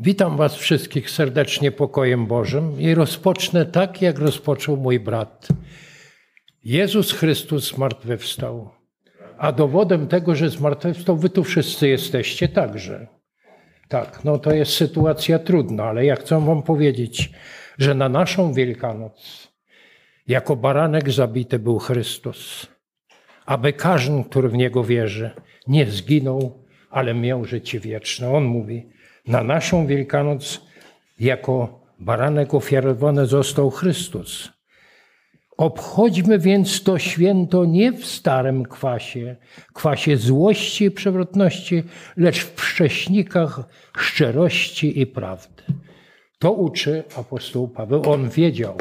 Witam Was wszystkich serdecznie pokojem Bożym i rozpocznę tak, jak rozpoczął mój brat. Jezus Chrystus zmartwychwstał. A dowodem tego, że zmartwychwstał, Wy tu wszyscy jesteście także. Tak, no to jest sytuacja trudna, ale ja chcę Wam powiedzieć, że na naszą Wielkanoc jako baranek zabity był Chrystus, aby każdy, który w Niego wierzy, nie zginął, ale miał życie wieczne. On mówi, na naszą Wielkanoc jako baranek ofiarowany został Chrystus. Obchodźmy więc to święto nie w starym kwasie, kwasie złości i przewrotności, lecz w wcześnikach szczerości i prawdy. To uczy apostoł Paweł. On wiedział.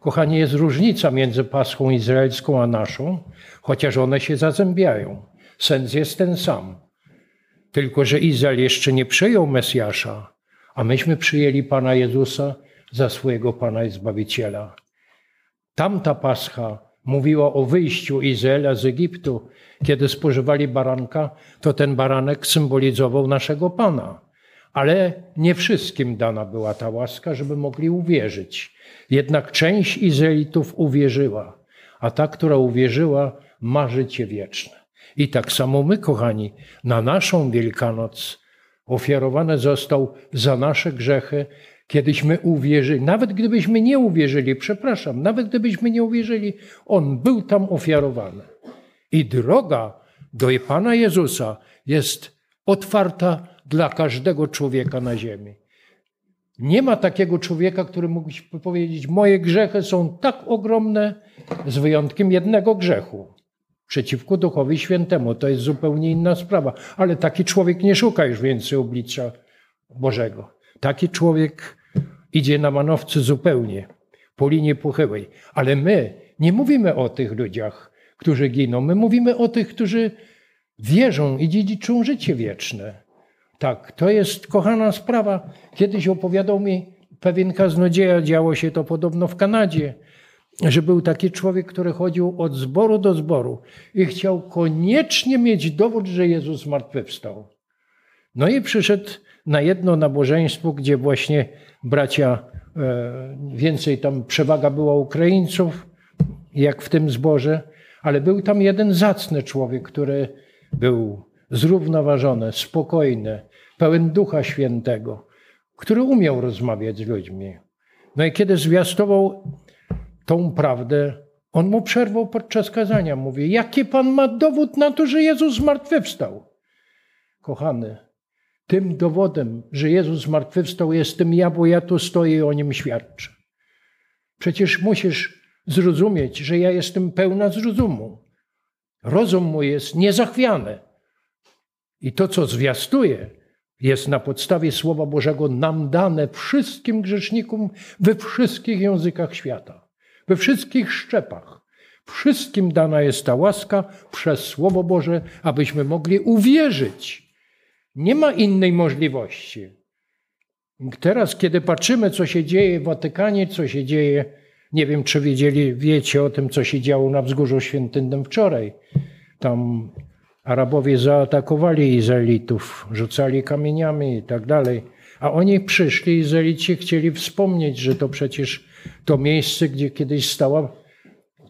Kochanie, jest różnica między Paschą izraelską a naszą, chociaż one się zazębiają. Sens jest ten sam. Tylko, że Izrael jeszcze nie przyjął Mesjasza, a myśmy przyjęli Pana Jezusa za swojego Pana i Zbawiciela. Tamta Pascha mówiła o wyjściu Izraela z Egiptu. Kiedy spożywali baranka, to ten baranek symbolizował naszego Pana. Ale nie wszystkim dana była ta łaska, żeby mogli uwierzyć. Jednak część Izraelitów uwierzyła, a ta, która uwierzyła, ma życie wieczne. I tak samo my, kochani, na naszą Wielkanoc ofiarowany został za nasze grzechy, kiedyśmy uwierzyli. Nawet gdybyśmy nie uwierzyli, przepraszam, nawet gdybyśmy nie uwierzyli, On był tam ofiarowany. I droga do Pana Jezusa jest otwarta dla każdego człowieka na ziemi. Nie ma takiego człowieka, który mógłby powiedzieć: Moje grzechy są tak ogromne, z wyjątkiem jednego grzechu przeciwko Duchowi Świętemu. To jest zupełnie inna sprawa. Ale taki człowiek nie szuka już więcej oblicza Bożego. Taki człowiek idzie na manowce zupełnie, po linii pochyłej. Ale my nie mówimy o tych ludziach, którzy giną. My mówimy o tych, którzy wierzą i dziedziczą życie wieczne. Tak, to jest kochana sprawa. Kiedyś opowiadał mi pewien kaznodzieja, działo się to podobno w Kanadzie że był taki człowiek, który chodził od zboru do zboru i chciał koniecznie mieć dowód, że Jezus zmartwychwstał. No i przyszedł na jedno nabożeństwo, gdzie właśnie bracia, e, więcej tam przewaga była Ukraińców, jak w tym zborze, ale był tam jeden zacny człowiek, który był zrównoważony, spokojny, pełen Ducha Świętego, który umiał rozmawiać z ludźmi. No i kiedy zwiastował tą prawdę, on mu przerwał podczas kazania. Mówi, jaki pan ma dowód na to, że Jezus zmartwychwstał? Kochany, tym dowodem, że Jezus zmartwychwstał jestem ja, bo ja tu stoję i o nim świadczę. Przecież musisz zrozumieć, że ja jestem pełna zrozumu. Rozum mój jest niezachwiany. I to, co zwiastuję, jest na podstawie Słowa Bożego nam dane wszystkim grzesznikom we wszystkich językach świata we wszystkich szczepach. Wszystkim dana jest ta łaska przez Słowo Boże, abyśmy mogli uwierzyć. Nie ma innej możliwości. Teraz, kiedy patrzymy, co się dzieje w Watykanie, co się dzieje, nie wiem, czy wiedzieli, wiecie o tym, co się działo na Wzgórzu Świętynnym wczoraj. Tam Arabowie zaatakowali Izraelitów, rzucali kamieniami i tak dalej. A oni przyszli, Izraelici chcieli wspomnieć, że to przecież to miejsce, gdzie kiedyś stała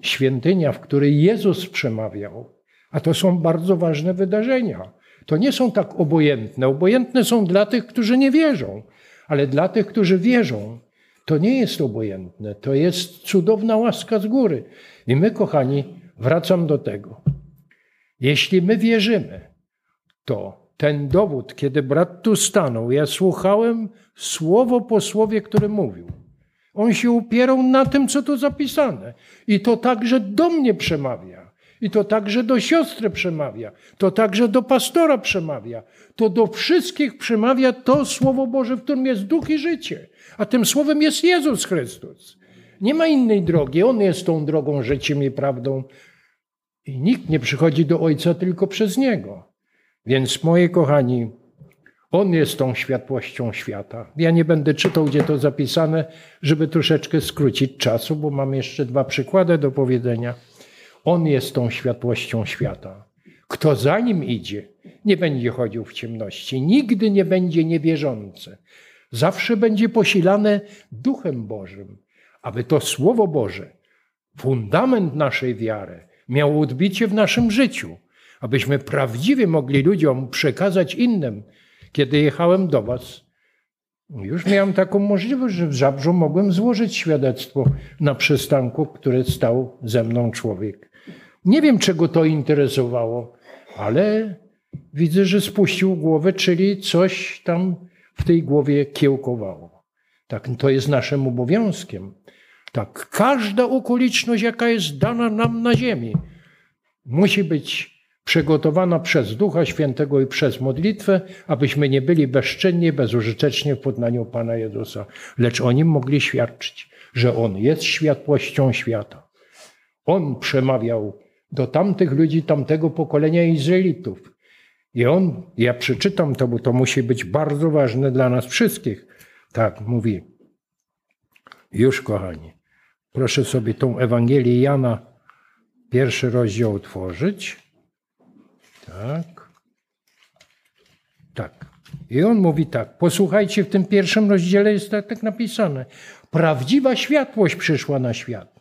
świątynia, w której Jezus przemawiał. A to są bardzo ważne wydarzenia. To nie są tak obojętne. Obojętne są dla tych, którzy nie wierzą, ale dla tych, którzy wierzą, to nie jest obojętne. To jest cudowna łaska z góry. I my, kochani, wracam do tego. Jeśli my wierzymy, to ten dowód, kiedy brat tu stanął, ja słuchałem słowo po słowie, które mówił. On się upierał na tym, co tu zapisane. I to także do mnie przemawia. I to także do siostry przemawia. To także do pastora przemawia. To do wszystkich przemawia to Słowo Boże, w którym jest duch i życie. A tym Słowem jest Jezus Chrystus. Nie ma innej drogi. On jest tą drogą, życiem i prawdą. I nikt nie przychodzi do Ojca tylko przez Niego. Więc, moi kochani, on jest tą światłością świata. Ja nie będę czytał, gdzie to zapisane, żeby troszeczkę skrócić czasu, bo mam jeszcze dwa przykłady do powiedzenia. On jest tą światłością świata. Kto za nim idzie, nie będzie chodził w ciemności, nigdy nie będzie niewierzący. zawsze będzie posilane Duchem Bożym, aby to Słowo Boże, fundament naszej wiary, miało odbicie w naszym życiu, abyśmy prawdziwie mogli ludziom przekazać innym. Kiedy jechałem do Was, już miałem taką możliwość, że w Zabrzu mogłem złożyć świadectwo na przystanku, który stał ze mną człowiek. Nie wiem, czego to interesowało, ale widzę, że spuścił głowę, czyli coś tam w tej głowie kiełkowało. Tak, to jest naszym obowiązkiem. Tak, każda okoliczność, jaka jest dana nam na ziemi, musi być przygotowana przez Ducha Świętego i przez modlitwę, abyśmy nie byli bezczynni, bezużyteczni w poznaniu Pana Jezusa, lecz o Nim mogli świadczyć, że On jest światłością świata. On przemawiał do tamtych ludzi, tamtego pokolenia Izraelitów. I on, ja przeczytam to, bo to musi być bardzo ważne dla nas wszystkich. Tak, mówi. Już, kochani, proszę sobie tą Ewangelię Jana, pierwszy rozdział otworzyć. Tak. Tak. I on mówi tak, posłuchajcie, w tym pierwszym rozdziale jest tak, tak napisane. Prawdziwa światłość przyszła na świat.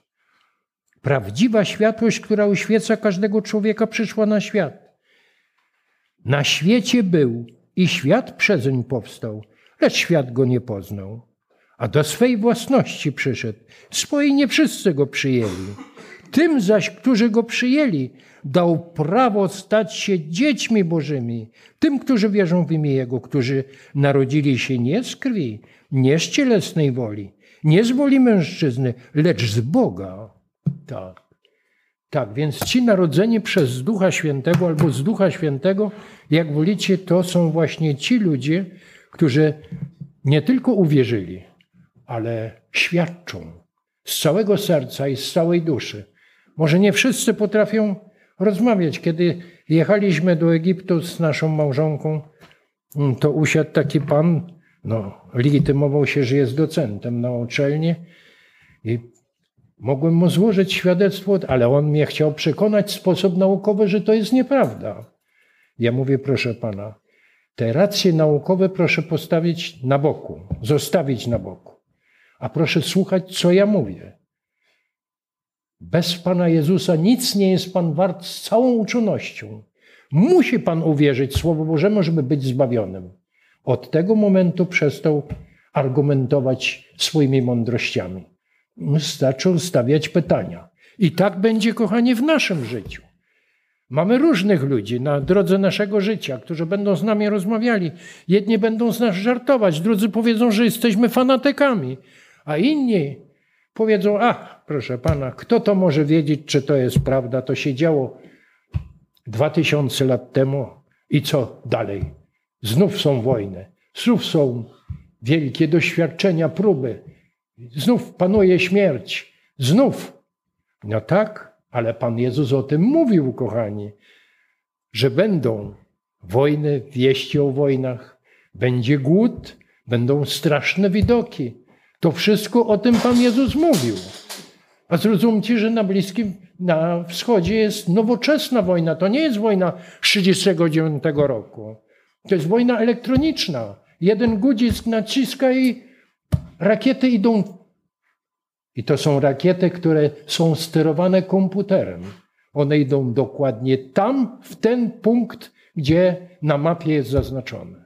Prawdziwa światłość, która uświeca każdego człowieka, przyszła na świat. Na świecie był i świat przezeń powstał, lecz świat go nie poznał. A do swej własności przyszedł. Swoi nie wszyscy go przyjęli. Tym zaś, którzy go przyjęli, dał prawo stać się dziećmi Bożymi. Tym, którzy wierzą w imię Jego, którzy narodzili się nie z krwi, nie z cielesnej woli, nie z woli mężczyzny, lecz z Boga. Tak. Tak, więc ci narodzeni przez Ducha Świętego albo z Ducha Świętego, jak wolicie, to są właśnie ci ludzie, którzy nie tylko uwierzyli, ale świadczą z całego serca i z całej duszy. Może nie wszyscy potrafią rozmawiać. Kiedy jechaliśmy do Egiptu z naszą małżonką, to usiadł taki pan, no, legitymował się, że jest docentem na uczelni i Mogłem mu złożyć świadectwo, ale on mnie chciał przekonać w sposób naukowy, że to jest nieprawda. Ja mówię, proszę pana, te racje naukowe proszę postawić na boku, zostawić na boku. A proszę słuchać, co ja mówię. Bez Pana Jezusa nic nie jest Pan wart z całą uczonością. Musi Pan uwierzyć Słowo Bożemu, żeby być zbawionym. Od tego momentu przestał argumentować swoimi mądrościami zaczął stawiać pytania. I tak będzie, kochani, w naszym życiu. Mamy różnych ludzi na drodze naszego życia, którzy będą z nami rozmawiali. Jedni będą z nas żartować, drudzy powiedzą, że jesteśmy fanatykami, a inni powiedzą: Ach, proszę pana, kto to może wiedzieć, czy to jest prawda? To się działo dwa tysiące lat temu i co dalej? Znów są wojny, znów są wielkie doświadczenia, próby. Znów panuje śmierć. Znów. No tak, ale Pan Jezus o tym mówił, kochani, że będą wojny, wieści o wojnach, będzie głód, będą straszne widoki. To wszystko o tym Pan Jezus mówił. A zrozumcie, że na Bliskim, na Wschodzie jest nowoczesna wojna. To nie jest wojna 1939 roku. To jest wojna elektroniczna. Jeden guzisk naciska i Rakiety idą. I to są rakiety, które są sterowane komputerem. One idą dokładnie tam, w ten punkt, gdzie na mapie jest zaznaczone.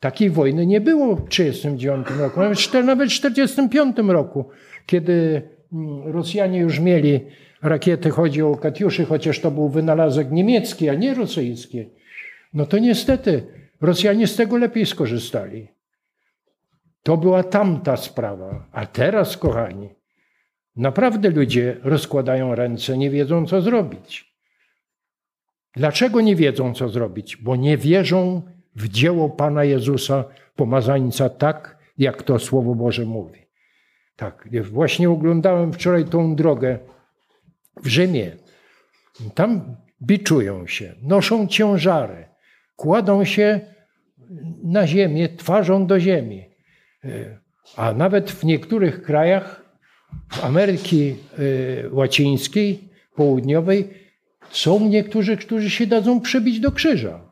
Takiej wojny nie było w 1939 roku, nawet w 1945 roku, kiedy Rosjanie już mieli rakiety, chodzi o Katiuszy, chociaż to był wynalazek niemiecki, a nie rosyjski. No to niestety Rosjanie z tego lepiej skorzystali. To była tamta sprawa. A teraz, kochani, naprawdę ludzie rozkładają ręce, nie wiedzą, co zrobić. Dlaczego nie wiedzą, co zrobić? Bo nie wierzą w dzieło Pana Jezusa, pomazańca, tak, jak to Słowo Boże mówi. Tak, właśnie oglądałem wczoraj tą drogę w Rzymie. Tam biczują się, noszą ciężary, kładą się na ziemię, twarzą do ziemi. A nawet w niektórych krajach Ameryki y, Łacińskiej, Południowej są niektórzy, którzy się dadzą przebić do krzyża.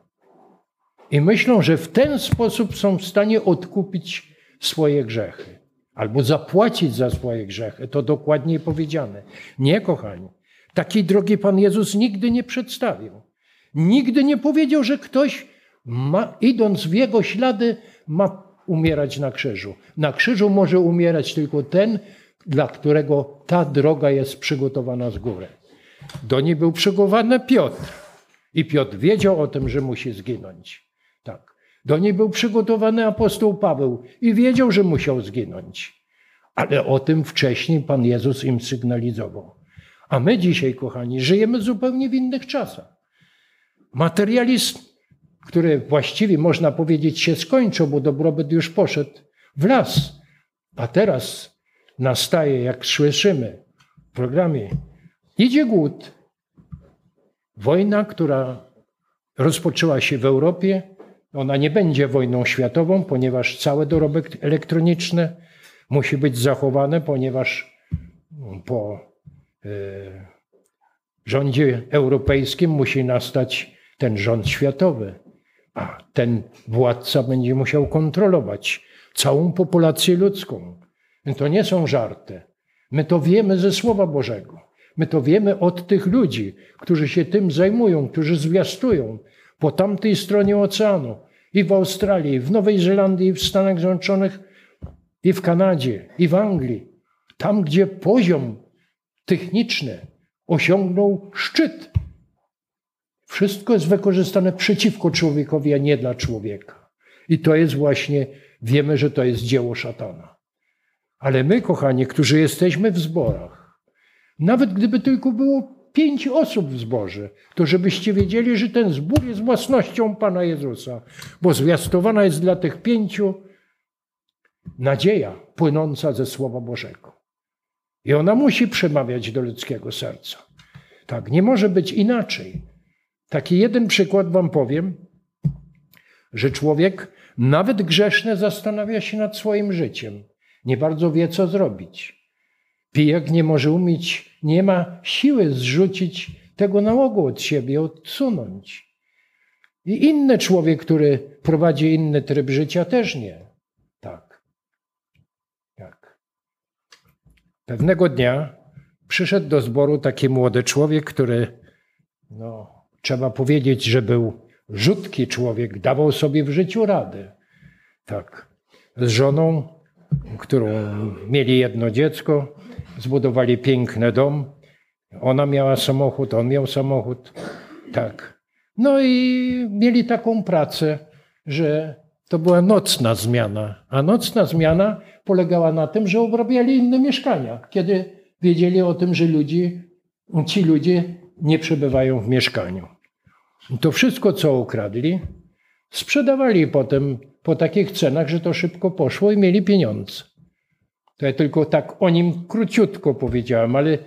I myślą, że w ten sposób są w stanie odkupić swoje grzechy albo zapłacić za swoje grzechy. To dokładniej powiedziane. Nie, kochani. Takiej drogi Pan Jezus nigdy nie przedstawił. Nigdy nie powiedział, że ktoś, ma, idąc w Jego ślady, ma umierać na krzyżu. Na krzyżu może umierać tylko ten, dla którego ta droga jest przygotowana z góry. Do niej był przygotowany Piotr. I Piotr wiedział o tym, że musi zginąć. Tak. Do niej był przygotowany apostoł Paweł i wiedział, że musiał zginąć. Ale o tym wcześniej Pan Jezus im sygnalizował. A my dzisiaj, kochani, żyjemy zupełnie w innych czasach. Materializm, który właściwie można powiedzieć się skończył, bo dobrobyt już poszedł w las. A teraz nastaje, jak słyszymy w programie, idzie głód. Wojna, która rozpoczęła się w Europie, ona nie będzie wojną światową, ponieważ całe dorobek elektroniczne musi być zachowane, ponieważ po e, rządzie europejskim musi nastać ten rząd światowy, a ten władca będzie musiał kontrolować całą populację ludzką. To nie są żarty. My to wiemy ze Słowa Bożego. My to wiemy od tych ludzi, którzy się tym zajmują, którzy zwiastują po tamtej stronie oceanu, i w Australii, i w Nowej Zelandii, i w Stanach Zjednoczonych, i w Kanadzie, i w Anglii. Tam, gdzie poziom techniczny osiągnął szczyt. Wszystko jest wykorzystane przeciwko człowiekowi, a nie dla człowieka. I to jest właśnie, wiemy, że to jest dzieło szatana. Ale my, kochani, którzy jesteśmy w zborach, nawet gdyby tylko było pięć osób w zborze, to żebyście wiedzieli, że ten zbór jest własnością Pana Jezusa, bo zwiastowana jest dla tych pięciu nadzieja płynąca ze Słowa Bożego. I ona musi przemawiać do ludzkiego serca. Tak, nie może być inaczej. Taki jeden przykład Wam powiem, że człowiek, nawet grzeszny, zastanawia się nad swoim życiem. Nie bardzo wie, co zrobić. Pijak nie może umieć, nie ma siły zrzucić tego nałogu od siebie, odsunąć. I inny człowiek, który prowadzi inny tryb życia, też nie. Tak. Tak. Pewnego dnia przyszedł do zboru taki młody człowiek, który, no, trzeba powiedzieć, że był rzutki człowiek, dawał sobie w życiu radę. Tak. Z żoną, którą mieli jedno dziecko, zbudowali piękny dom. Ona miała samochód, on miał samochód. Tak. No i mieli taką pracę, że to była nocna zmiana. A nocna zmiana polegała na tym, że obrabiali inne mieszkania, kiedy wiedzieli o tym, że ludzi, ci ludzie nie przebywają w mieszkaniu. To wszystko, co ukradli, sprzedawali potem po takich cenach, że to szybko poszło i mieli pieniądze. To ja tylko tak o nim króciutko powiedziałem, ale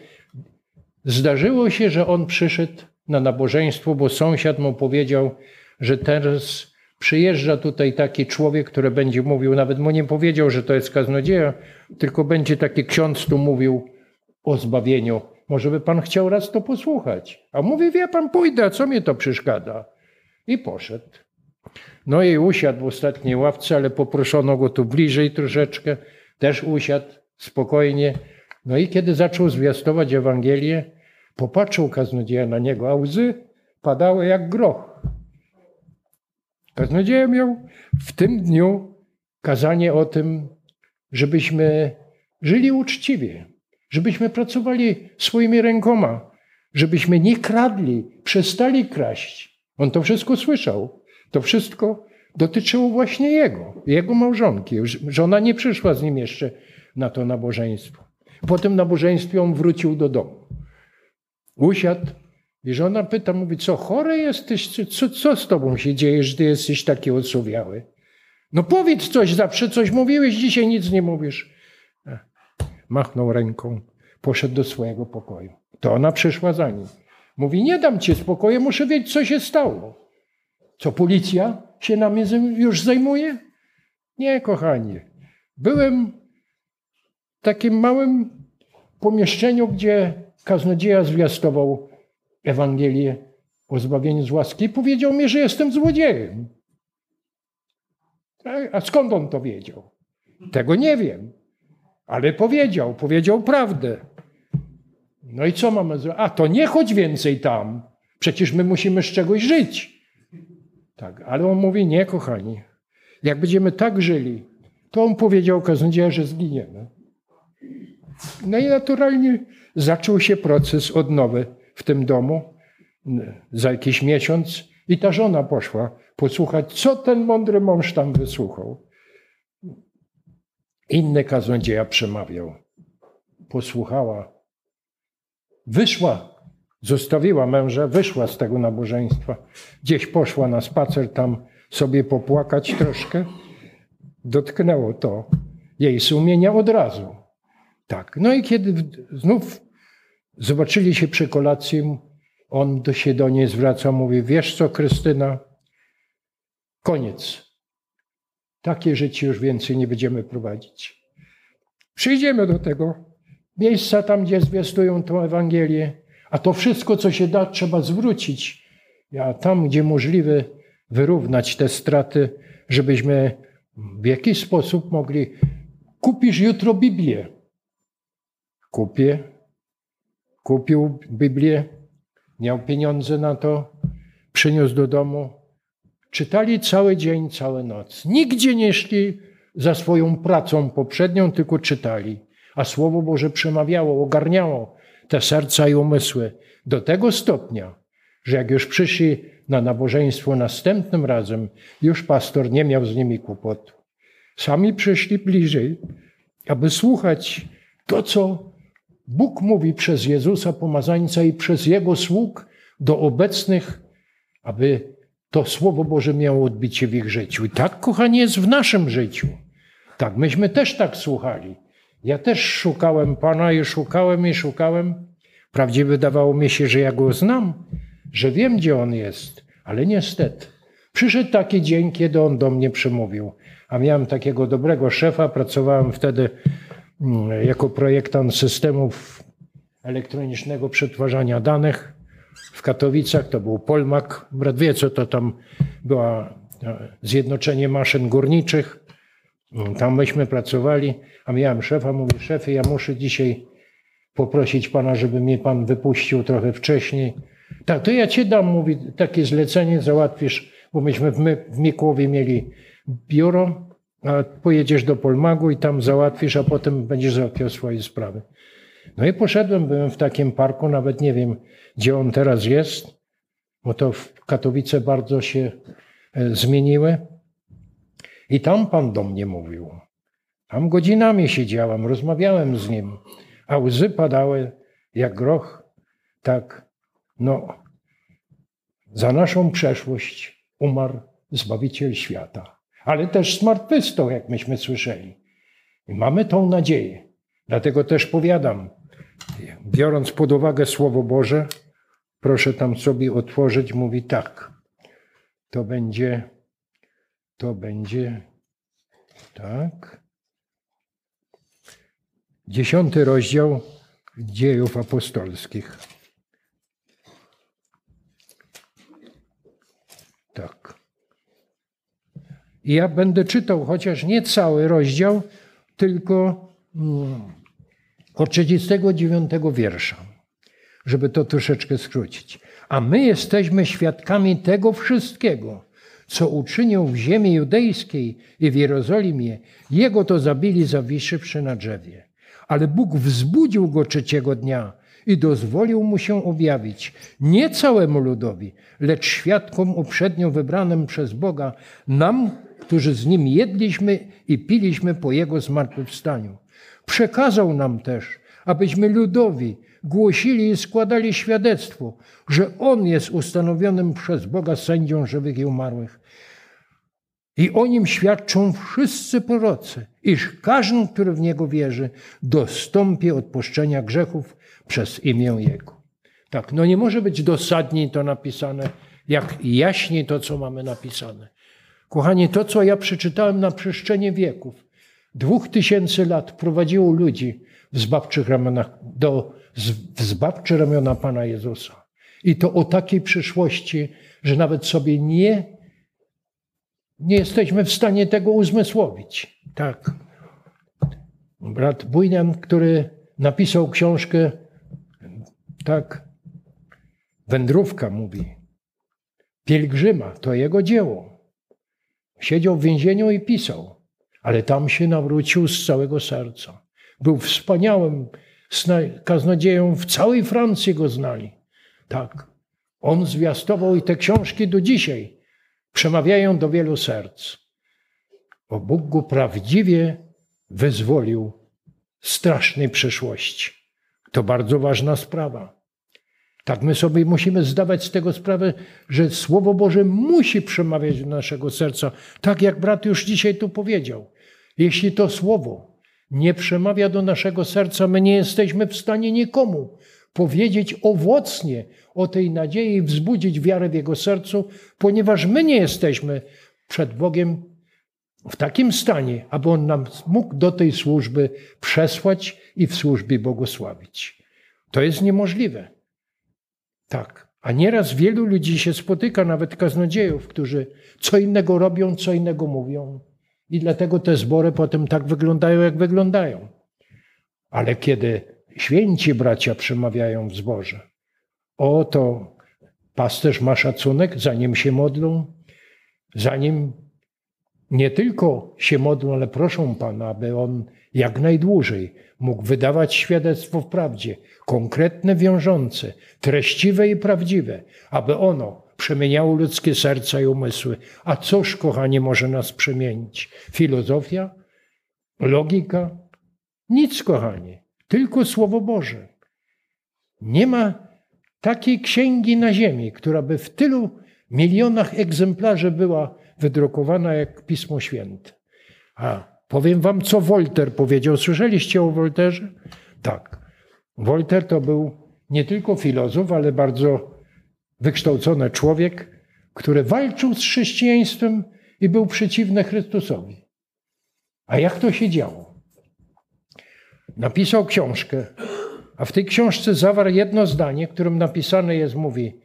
zdarzyło się, że on przyszedł na nabożeństwo, bo sąsiad mu powiedział, że teraz przyjeżdża tutaj taki człowiek, który będzie mówił, nawet mu nie powiedział, że to jest kaznodzieja, tylko będzie taki ksiądz tu mówił o zbawieniu. Może by pan chciał raz to posłuchać. A mówi, wie pan, pójdę, a co mnie to przeszkadza? I poszedł. No i usiadł w ostatniej ławce, ale poproszono go tu bliżej troszeczkę. Też usiadł spokojnie. No i kiedy zaczął zwiastować Ewangelię, popatrzył kaznodzieja na niego, a łzy padały jak groch. Kaznodzieja miał w tym dniu kazanie o tym, żebyśmy żyli uczciwie, żebyśmy pracowali swoimi rękoma, żebyśmy nie kradli, przestali kraść. On to wszystko słyszał. To wszystko dotyczyło właśnie jego, jego małżonki. Żona nie przyszła z nim jeszcze na to nabożeństwo. Po tym nabożeństwie on wrócił do domu. Usiadł i żona pyta, mówi, co chory jesteś? Co, co z tobą się dzieje, że ty jesteś taki odsuwiały? No powiedz coś, zawsze coś mówiłeś, dzisiaj nic nie mówisz. Machnął ręką, poszedł do swojego pokoju. To ona przyszła za nim. Mówi, nie dam ci spokoju, muszę wiedzieć, co się stało. Co policja się nami już zajmuje? Nie, kochanie. Byłem w takim małym pomieszczeniu, gdzie kaznodzieja zwiastował Ewangelię o zbawieniu z łaski i powiedział mi, że jestem złodziejem. A skąd on to wiedział? Tego nie wiem. Ale powiedział, powiedział prawdę. No i co mamy zrobić? A to nie chodź więcej tam. Przecież my musimy z czegoś żyć. Tak, ale on mówi, nie kochani. Jak będziemy tak żyli, to on powiedział kaznodzieja, że zginiemy. No i naturalnie zaczął się proces odnowy w tym domu za jakiś miesiąc i ta żona poszła posłuchać, co ten mądry mąż tam wysłuchał. Inny kaznodzieja przemawiał. Posłuchała. Wyszła, zostawiła męża, wyszła z tego nabożeństwa. Gdzieś poszła na spacer tam sobie popłakać troszkę. Dotknęło to jej sumienia od razu. Tak. No i kiedy znów zobaczyli się przy kolacji, on do się do niej zwraca, mówi: Wiesz co, Krystyna, koniec. Takie życie już więcej nie będziemy prowadzić. Przyjdziemy do tego miejsca tam, gdzie zwiastują tą Ewangelię, a to wszystko, co się da, trzeba zwrócić. A tam, gdzie możliwe, wyrównać te straty, żebyśmy w jakiś sposób mogli. Kupisz jutro Biblię. Kupię. Kupił Biblię, miał pieniądze na to, przyniósł do domu. Czytali cały dzień, całą noc. Nigdzie nie szli za swoją pracą poprzednią, tylko czytali. A Słowo Boże przemawiało, ogarniało te serca i umysły do tego stopnia, że jak już przyszli na nabożeństwo następnym razem, już pastor nie miał z nimi kłopotu. Sami przyszli bliżej, aby słuchać to, co Bóg mówi przez Jezusa Pomazańca i przez Jego sług do obecnych, aby to Słowo Boże miało odbicie w ich życiu. I tak, kochani, jest w naszym życiu. Tak, myśmy też tak słuchali. Ja też szukałem Pana i szukałem i szukałem. Wprawdzie wydawało mi się, że ja Go znam, że wiem, gdzie On jest, ale niestety. Przyszedł taki dzień, kiedy On do mnie przemówił. A miałem takiego dobrego szefa, pracowałem wtedy mm, jako projektant systemów elektronicznego przetwarzania danych w Katowicach. To był Polmak. Brat wie, co to tam była e, Zjednoczenie Maszyn Górniczych. Tam myśmy pracowali, a miałem szefa, mówię, szefie, ja muszę dzisiaj poprosić pana, żeby mnie pan wypuścił trochę wcześniej. Tak, to ja ci dam, mówi, takie zlecenie załatwisz, bo myśmy w Mikłowie mieli biuro, a pojedziesz do Polmagu i tam załatwisz, a potem będziesz załatwiał swoje sprawy. No i poszedłem, byłem w takim parku, nawet nie wiem, gdzie on teraz jest, bo to w Katowice bardzo się e, zmieniły. I tam Pan do mnie mówił. Tam godzinami siedziałem, rozmawiałem z nim, a łzy padały jak groch. Tak, no, za naszą przeszłość umarł Zbawiciel świata, ale też zmartwychwstał, jak myśmy słyszeli. I mamy tą nadzieję. Dlatego też powiadam, biorąc pod uwagę Słowo Boże, proszę tam sobie otworzyć, mówi tak. To będzie to będzie tak. Dziesiąty rozdział dziejów apostolskich. Tak. I ja będę czytał chociaż nie cały rozdział, tylko mm, od 39 wiersza, żeby to troszeczkę skrócić. A my jesteśmy świadkami tego wszystkiego co uczynił w ziemi judejskiej i w Jerozolimie, jego to zabili zawiszywszy na drzewie. Ale Bóg wzbudził go trzeciego dnia i dozwolił mu się objawić nie całemu ludowi, lecz świadkom uprzednio wybranym przez Boga, nam, którzy z nim jedliśmy i piliśmy po jego zmartwychwstaniu. Przekazał nam też, abyśmy ludowi głosili i składali świadectwo, że On jest ustanowionym przez Boga sędzią żywych i umarłych. I o nim świadczą wszyscy prorocy, iż każdy, który w niego wierzy, dostąpi odpuszczenia grzechów przez imię Jego. Tak, no nie może być dosadniej to napisane, jak jaśniej to, co mamy napisane. Kochani, to, co ja przeczytałem na przestrzeni wieków, dwóch tysięcy lat prowadziło ludzi w zbawczych ramionach do w zbawcze ramiona Pana Jezusa. I to o takiej przyszłości, że nawet sobie nie nie jesteśmy w stanie tego uzmysłowić. Tak. Brat Bujnian, który napisał książkę, tak, wędrówka mówi, pielgrzyma, to jego dzieło. Siedział w więzieniu i pisał, ale tam się nawrócił z całego serca. Był wspaniałym kaznodzieją, w całej Francji go znali. Tak. On zwiastował i te książki do dzisiaj przemawiają do wielu serc. Bo Bóg go prawdziwie wyzwolił strasznej przeszłości. To bardzo ważna sprawa. Tak my sobie musimy zdawać z tego sprawę, że Słowo Boże musi przemawiać do naszego serca, tak jak brat już dzisiaj tu powiedział. Jeśli to Słowo nie przemawia do naszego serca, my nie jesteśmy w stanie nikomu powiedzieć owocnie o tej nadziei i wzbudzić wiarę w jego sercu, ponieważ my nie jesteśmy przed Bogiem w takim stanie, aby On nam mógł do tej służby przesłać i w służbie błogosławić. To jest niemożliwe. Tak. A nieraz wielu ludzi się spotyka, nawet kaznodziejów, którzy co innego robią, co innego mówią. I dlatego te zbory potem tak wyglądają, jak wyglądają. Ale kiedy święci bracia przemawiają w zborze, o to pasterz ma szacunek, zanim się modlą, zanim nie tylko się modlą, ale proszą Pana, aby On jak najdłużej mógł wydawać świadectwo w prawdzie, konkretne, wiążące, treściwe i prawdziwe, aby ono przemieniało ludzkie serca i umysły. A cóż, kochanie, może nas przemienić? Filozofia? Logika? Nic, kochanie, tylko Słowo Boże. Nie ma takiej księgi na ziemi, która by w tylu milionach egzemplarzy była wydrukowana jak Pismo Święte. A powiem wam, co Wolter powiedział. Słyszeliście o Wolterze? Tak. Wolter to był nie tylko filozof, ale bardzo wykształcony człowiek, który walczył z chrześcijaństwem i był przeciwny Chrystusowi. A jak to się działo? Napisał książkę, a w tej książce zawarł jedno zdanie, którym napisane jest, mówi: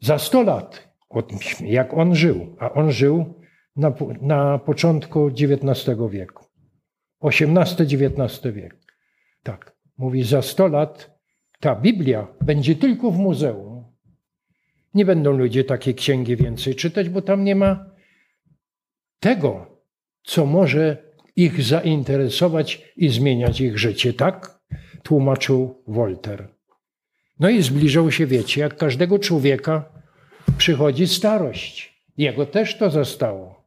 Za sto lat, jak on żył, a on żył na, na początku XIX wieku, XVIII-XIX wiek. Tak, mówi, za 100 lat ta Biblia będzie tylko w muzeum. Nie będą ludzie takie księgi więcej czytać, bo tam nie ma tego, co może ich zainteresować i zmieniać ich życie. Tak tłumaczył Wolter. No i zbliżał się, wiecie, jak każdego człowieka przychodzi starość. Jego też to zastało.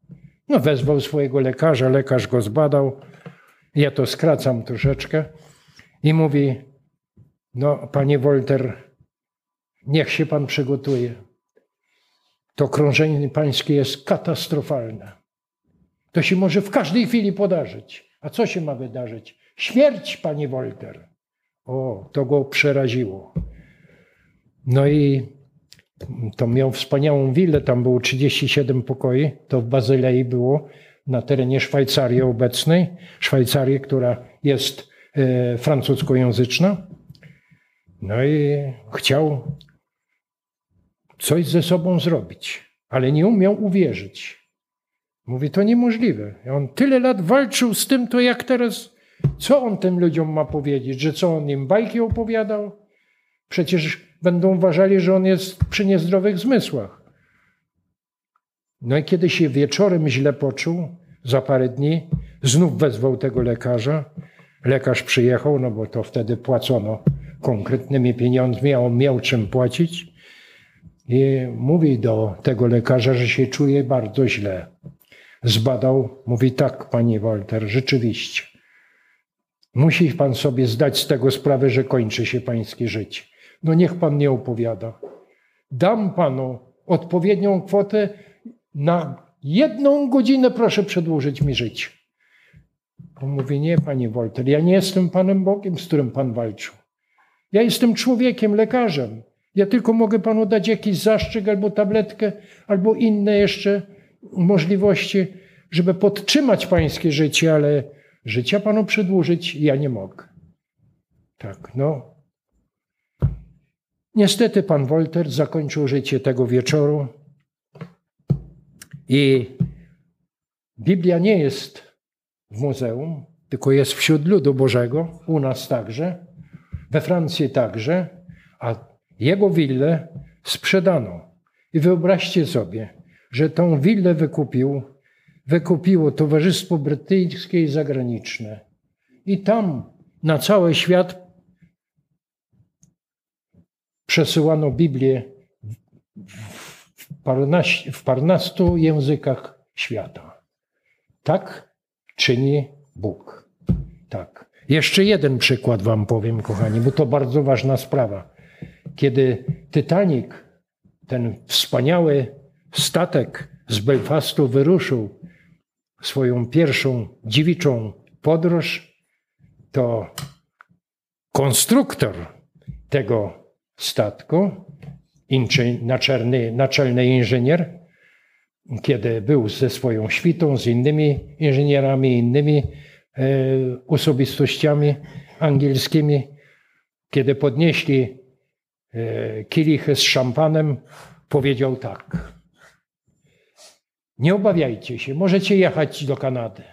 No, wezwał swojego lekarza, lekarz go zbadał. Ja to skracam troszeczkę. I mówi: No, panie Wolter, niech się pan przygotuje. To krążenie pańskie jest katastrofalne. To się może w każdej chwili podarzyć. A co się ma wydarzyć? Śmierć, panie Wolter. O, to go przeraziło. No i to miał wspaniałą willę, tam było 37 pokoi, to w Bazylei było, na terenie Szwajcarii obecnej. Szwajcarii, która jest e, francuskojęzyczna. No i chciał coś ze sobą zrobić, ale nie umiał uwierzyć. Mówi, to niemożliwe. On tyle lat walczył z tym, to jak teraz, co on tym ludziom ma powiedzieć? Że co on im bajki opowiadał? Przecież będą uważali, że on jest przy niezdrowych zmysłach. No i kiedy się wieczorem źle poczuł, za parę dni, znów wezwał tego lekarza. Lekarz przyjechał, no bo to wtedy płacono konkretnymi pieniądzmi, a on miał czym płacić. I mówi do tego lekarza, że się czuje bardzo źle. Zbadał, mówi tak, panie Walter, rzeczywiście. Musi pan sobie zdać z tego sprawę, że kończy się pańskie życie. No niech pan nie opowiada. Dam panu odpowiednią kwotę na jedną godzinę, proszę przedłużyć mi życie. On mówi, nie, panie Wolter, ja nie jestem panem Bogiem, z którym pan walczył. Ja jestem człowiekiem, lekarzem. Ja tylko mogę panu dać jakiś zaszczyt albo tabletkę, albo inne jeszcze możliwości, żeby podtrzymać pańskie życie, ale życia panu przedłużyć ja nie mogę. Tak, no, Niestety pan Wolter zakończył życie tego wieczoru I Biblia nie jest w muzeum, tylko jest wśród ludu Bożego, u nas także, we Francji także, a jego willę sprzedano. I wyobraźcie sobie, że tą willę wykupił, wykupiło Towarzystwo Brytyjskie i Zagraniczne. I tam na cały świat przesyłano Biblię w, w parnastu językach świata. Tak czyni Bóg. Tak. Jeszcze jeden przykład Wam powiem, kochani, bo to bardzo ważna sprawa. Kiedy Titanic, ten wspaniały statek z Belfastu wyruszył swoją pierwszą dziewiczą podróż, to konstruktor tego statku, naczelny, naczelny inżynier, kiedy był ze swoją świtą, z innymi inżynierami, innymi osobistościami angielskimi, kiedy podnieśli e, kielichy z szampanem, powiedział tak. Nie obawiajcie się, możecie jechać do Kanady.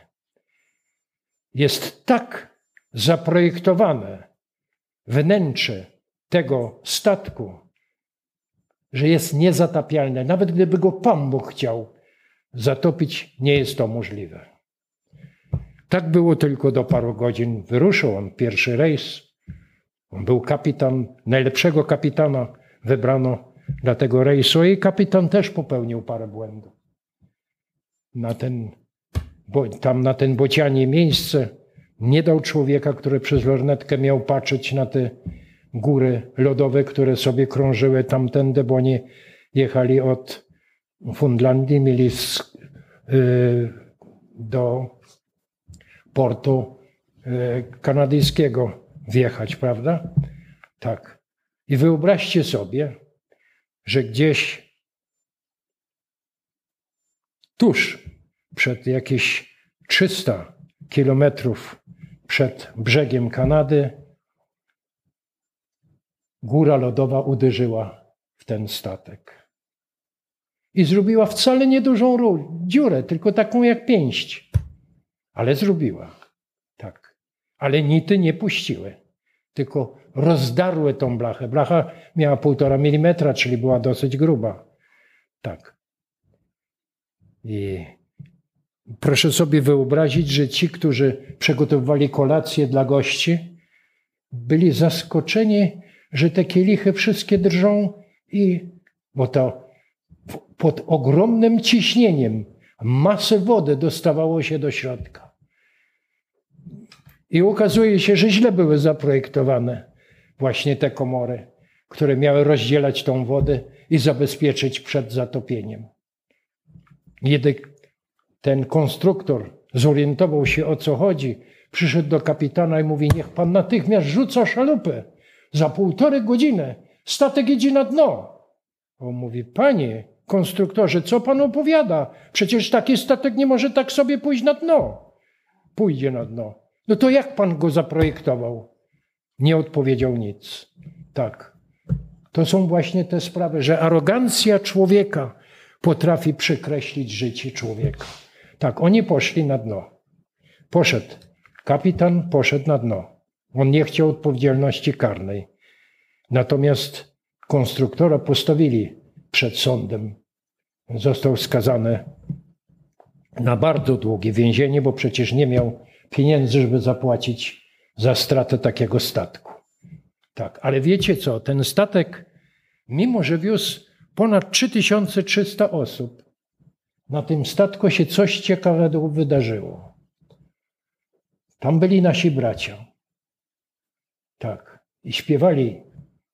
Jest tak zaprojektowane wnętrze tego statku, że jest niezatapialne. Nawet gdyby go Pan Bóg chciał zatopić, nie jest to możliwe. Tak było tylko do paru godzin. Wyruszył on pierwszy rejs. On był kapitan, najlepszego kapitana wybrano dla tego rejsu i kapitan też popełnił parę błędów. Na ten, bo, tam na ten bocianie miejsce nie dał człowieka, który przez lornetkę miał patrzeć na te góry lodowe, które sobie krążyły tamtędy, bo oni jechali od Fundlandii, mieli z, y, do portu y, kanadyjskiego wjechać, prawda? Tak. I wyobraźcie sobie, że gdzieś tuż przed jakieś 300 kilometrów przed brzegiem Kanady góra lodowa uderzyła w ten statek. I zrobiła wcale niedużą dziurę, tylko taką jak pięść. Ale zrobiła. Tak. Ale nity nie puściły, tylko rozdarły tą blachę. Blacha miała półtora milimetra, czyli była dosyć gruba. Tak. I proszę sobie wyobrazić, że ci, którzy przygotowywali kolację dla gości, byli zaskoczeni że te kielichy wszystkie drżą i bo to pod ogromnym ciśnieniem masę wody dostawało się do środka. I okazuje się, że źle były zaprojektowane właśnie te komory, które miały rozdzielać tą wodę i zabezpieczyć przed zatopieniem. Kiedy ten konstruktor zorientował się o co chodzi, przyszedł do kapitana i mówi: Niech pan natychmiast rzuca szalupę za półtorej godziny statek idzie na dno. On mówi, panie konstruktorze, co pan opowiada? Przecież taki statek nie może tak sobie pójść na dno. Pójdzie na dno. No to jak pan go zaprojektował? Nie odpowiedział nic. Tak. To są właśnie te sprawy, że arogancja człowieka potrafi przekreślić życie człowieka. Tak, oni poszli na dno. Poszedł. Kapitan poszedł na dno. On nie chciał odpowiedzialności karnej. Natomiast konstruktora postawili przed sądem. Został skazany na bardzo długie więzienie, bo przecież nie miał pieniędzy, żeby zapłacić za stratę takiego statku. Tak, ale wiecie co? Ten statek, mimo że wiózł ponad 3300 osób, na tym statku się coś ciekawego wydarzyło. Tam byli nasi bracia. Tak. I śpiewali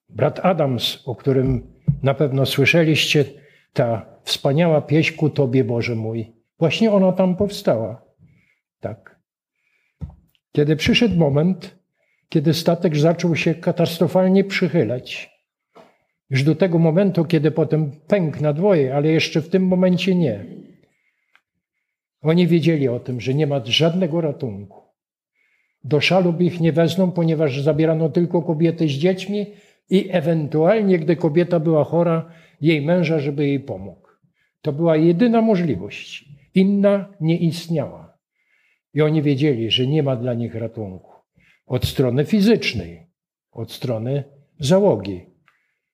brat Adams, o którym na pewno słyszeliście, ta wspaniała pieśń ku Tobie, Boże mój. Właśnie ona tam powstała. Tak. Kiedy przyszedł moment, kiedy statek zaczął się katastrofalnie przychylać, już do tego momentu, kiedy potem pękł na dwoje, ale jeszcze w tym momencie nie. Oni wiedzieli o tym, że nie ma żadnego ratunku. Do szalub ich nie wezmą, ponieważ zabierano tylko kobiety z dziećmi i ewentualnie, gdy kobieta była chora, jej męża, żeby jej pomógł. To była jedyna możliwość. Inna nie istniała. I oni wiedzieli, że nie ma dla nich ratunku. Od strony fizycznej, od strony załogi.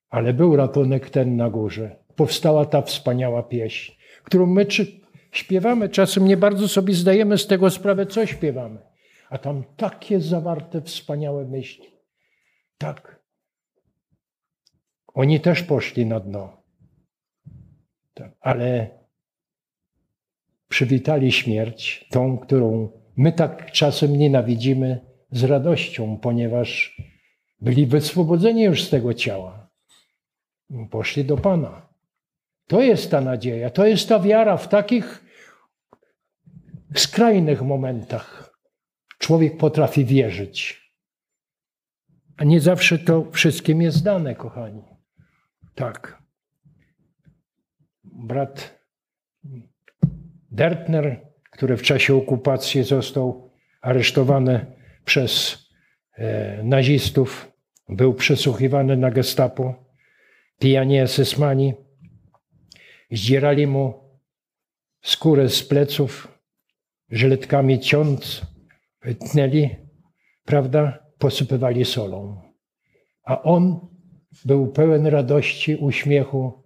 Ale był ratunek ten na górze. Powstała ta wspaniała pieśń, którą my śpiewamy. Czasem nie bardzo sobie zdajemy z tego sprawę, co śpiewamy. A tam takie zawarte, wspaniałe myśli. Tak. Oni też poszli na dno. Tak. Ale przywitali śmierć, tą, którą my tak czasem nienawidzimy, z radością, ponieważ byli wyswobodzeni już z tego ciała. Poszli do Pana. To jest ta nadzieja, to jest ta wiara w takich skrajnych momentach. Człowiek potrafi wierzyć. A nie zawsze to wszystkim jest dane, kochani. Tak. Brat Dertner, który w czasie okupacji został aresztowany przez e, nazistów, był przesłuchiwany na gestapo. Pijanie esesmani zdzierali mu skórę z pleców, żyletkami ciąc, tnęli, prawda, posypywali solą. A on był pełen radości, uśmiechu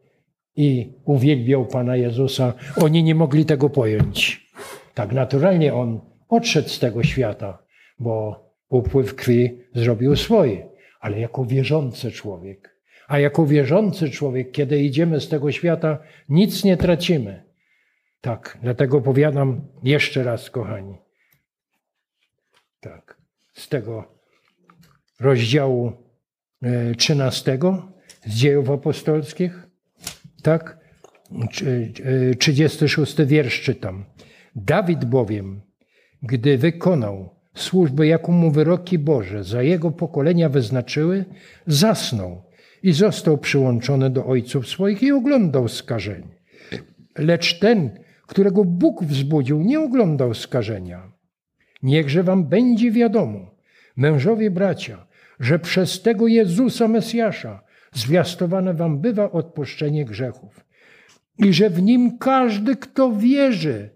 i uwielbiał Pana Jezusa. Oni nie mogli tego pojąć. Tak naturalnie on odszedł z tego świata, bo upływ krwi zrobił swoje, ale jako wierzący człowiek. A jako wierzący człowiek, kiedy idziemy z tego świata, nic nie tracimy. Tak, dlatego powiadam jeszcze raz, kochani. Tak, z tego rozdziału 13 e, z dziejów apostolskich, tak, 36 e, wiersz czytam. Dawid bowiem, gdy wykonał służbę, jaką mu wyroki Boże za jego pokolenia wyznaczyły, zasnął i został przyłączony do ojców swoich i oglądał skażenie. Lecz ten, którego Bóg wzbudził, nie oglądał skażenia. Niechże wam będzie wiadomo, mężowie bracia, że przez tego Jezusa Mesjasza zwiastowane wam bywa odpuszczenie grzechów i że w nim każdy, kto wierzy,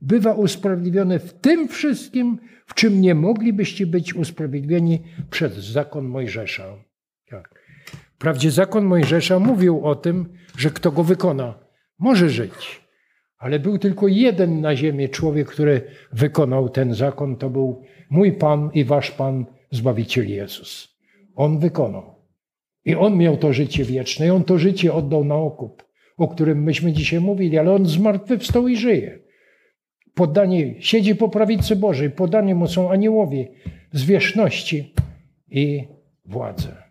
bywa usprawiedliwiony w tym wszystkim, w czym nie moglibyście być usprawiedliwieni przez zakon Mojżesza. Tak. Wprawdzie zakon Mojżesza mówił o tym, że kto go wykona, może żyć. Ale był tylko jeden na ziemi człowiek, który wykonał ten zakon. To był mój Pan i wasz Pan, Zbawiciel Jezus. On wykonał. I On miał to życie wieczne. I On to życie oddał na okup, o którym myśmy dzisiaj mówili. Ale On zmartwychwstał i żyje. Poddanie, siedzi po prawicy Bożej. Podanie Mu są aniołowie zwierzchności i władze.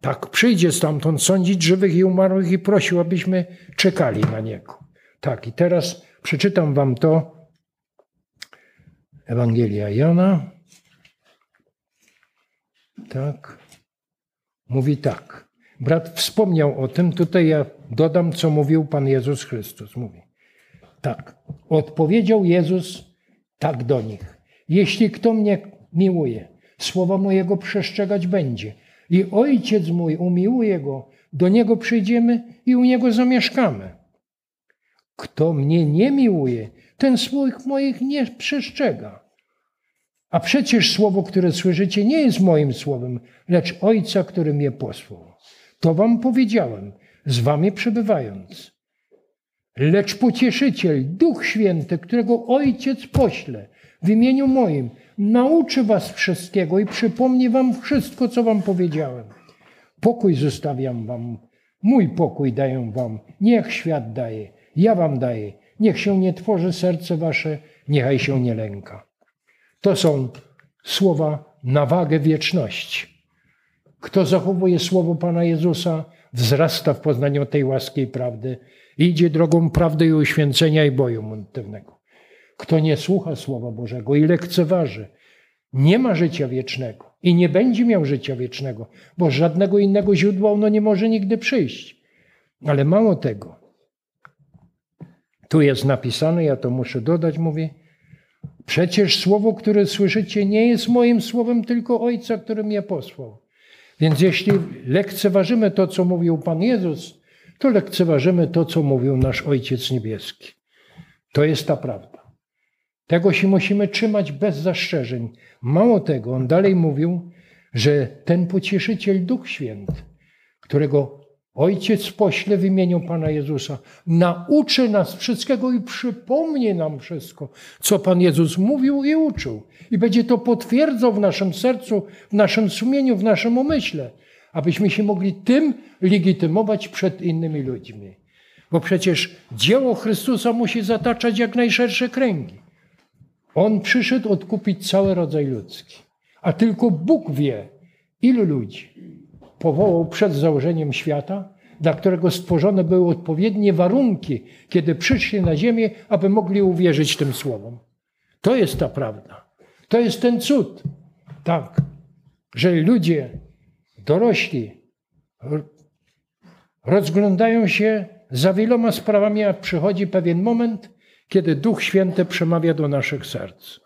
Tak przyjdzie stamtąd sądzić żywych i umarłych i prosił, abyśmy czekali na Niego. Tak, i teraz przeczytam wam to. Ewangelia Jana. Tak. Mówi tak. Brat wspomniał o tym, tutaj ja dodam, co mówił Pan Jezus Chrystus. Mówi. Tak. Odpowiedział Jezus tak do nich. Jeśli kto mnie miłuje, słowa mojego przestrzegać będzie. I ojciec mój umiłuje go, do niego przyjdziemy i u niego zamieszkamy. Kto mnie nie miłuje, ten słów moich nie przestrzega. A przecież słowo, które słyszycie, nie jest moim słowem, lecz Ojca, który mnie posłał. To wam powiedziałem, z wami przebywając. Lecz pocieszyciel, Duch Święty, którego Ojciec pośle w imieniu moim, nauczy was wszystkiego i przypomni wam wszystko, co wam powiedziałem. Pokój zostawiam wam, mój pokój daję wam, niech świat daje. Ja wam daję. Niech się nie tworzy serce wasze, niechaj się nie lęka. To są słowa na wagę wieczności. Kto zachowuje słowo Pana Jezusa, wzrasta w poznaniu tej łaski i prawdy idzie drogą prawdy i uświęcenia i boju modlitewnego. Kto nie słucha Słowa Bożego i lekceważy, nie ma życia wiecznego i nie będzie miał życia wiecznego, bo żadnego innego źródła ono nie może nigdy przyjść. Ale mało tego, tu jest napisane, ja to muszę dodać, mówię. Przecież słowo, które słyszycie, nie jest moim słowem, tylko Ojca, który mnie posłał. Więc jeśli lekceważymy to, co mówił Pan Jezus, to lekceważymy to, co mówił nasz Ojciec Niebieski. To jest ta prawda. Tego się musimy trzymać bez zastrzeżeń. Mało tego, on dalej mówił, że ten pocieszyciel Duch Święty, którego Ojciec pośle w imieniu Pana Jezusa, nauczy nas wszystkiego i przypomni nam wszystko, co Pan Jezus mówił i uczył. I będzie to potwierdzał w naszym sercu, w naszym sumieniu, w naszym umyśle, abyśmy się mogli tym legitymować przed innymi ludźmi. Bo przecież dzieło Chrystusa musi zataczać jak najszersze kręgi. On przyszedł odkupić cały rodzaj ludzki. A tylko Bóg wie, ilu ludzi powołał przed założeniem świata, dla którego stworzone były odpowiednie warunki, kiedy przyszli na ziemię, aby mogli uwierzyć tym słowom. To jest ta prawda. To jest ten cud. Tak, że ludzie dorośli rozglądają się za wieloma sprawami, a przychodzi pewien moment, kiedy Duch Święty przemawia do naszych serc.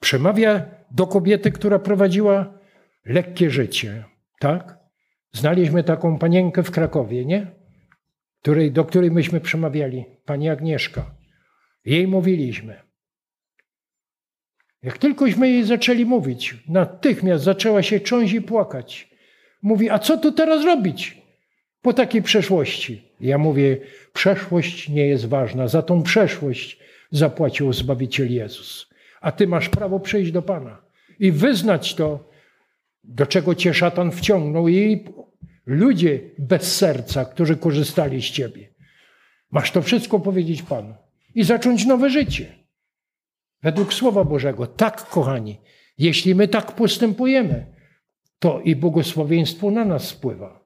Przemawia do kobiety, która prowadziła lekkie życie. Tak? Znaliśmy taką panienkę w Krakowie, nie? Której, do której myśmy przemawiali, pani Agnieszka. Jej mówiliśmy. Jak tylkośmy jej zaczęli mówić, natychmiast zaczęła się cząść i płakać. Mówi, a co tu teraz robić po takiej przeszłości? Ja mówię, przeszłość nie jest ważna. Za tą przeszłość zapłacił Zbawiciel Jezus. A ty masz prawo przyjść do Pana i wyznać to, do czego cię szatan wciągnął i ludzie bez serca, którzy korzystali z ciebie. Masz to wszystko powiedzieć Panu i zacząć nowe życie. Według Słowa Bożego. Tak, kochani, jeśli my tak postępujemy, to i błogosławieństwo na nas spływa.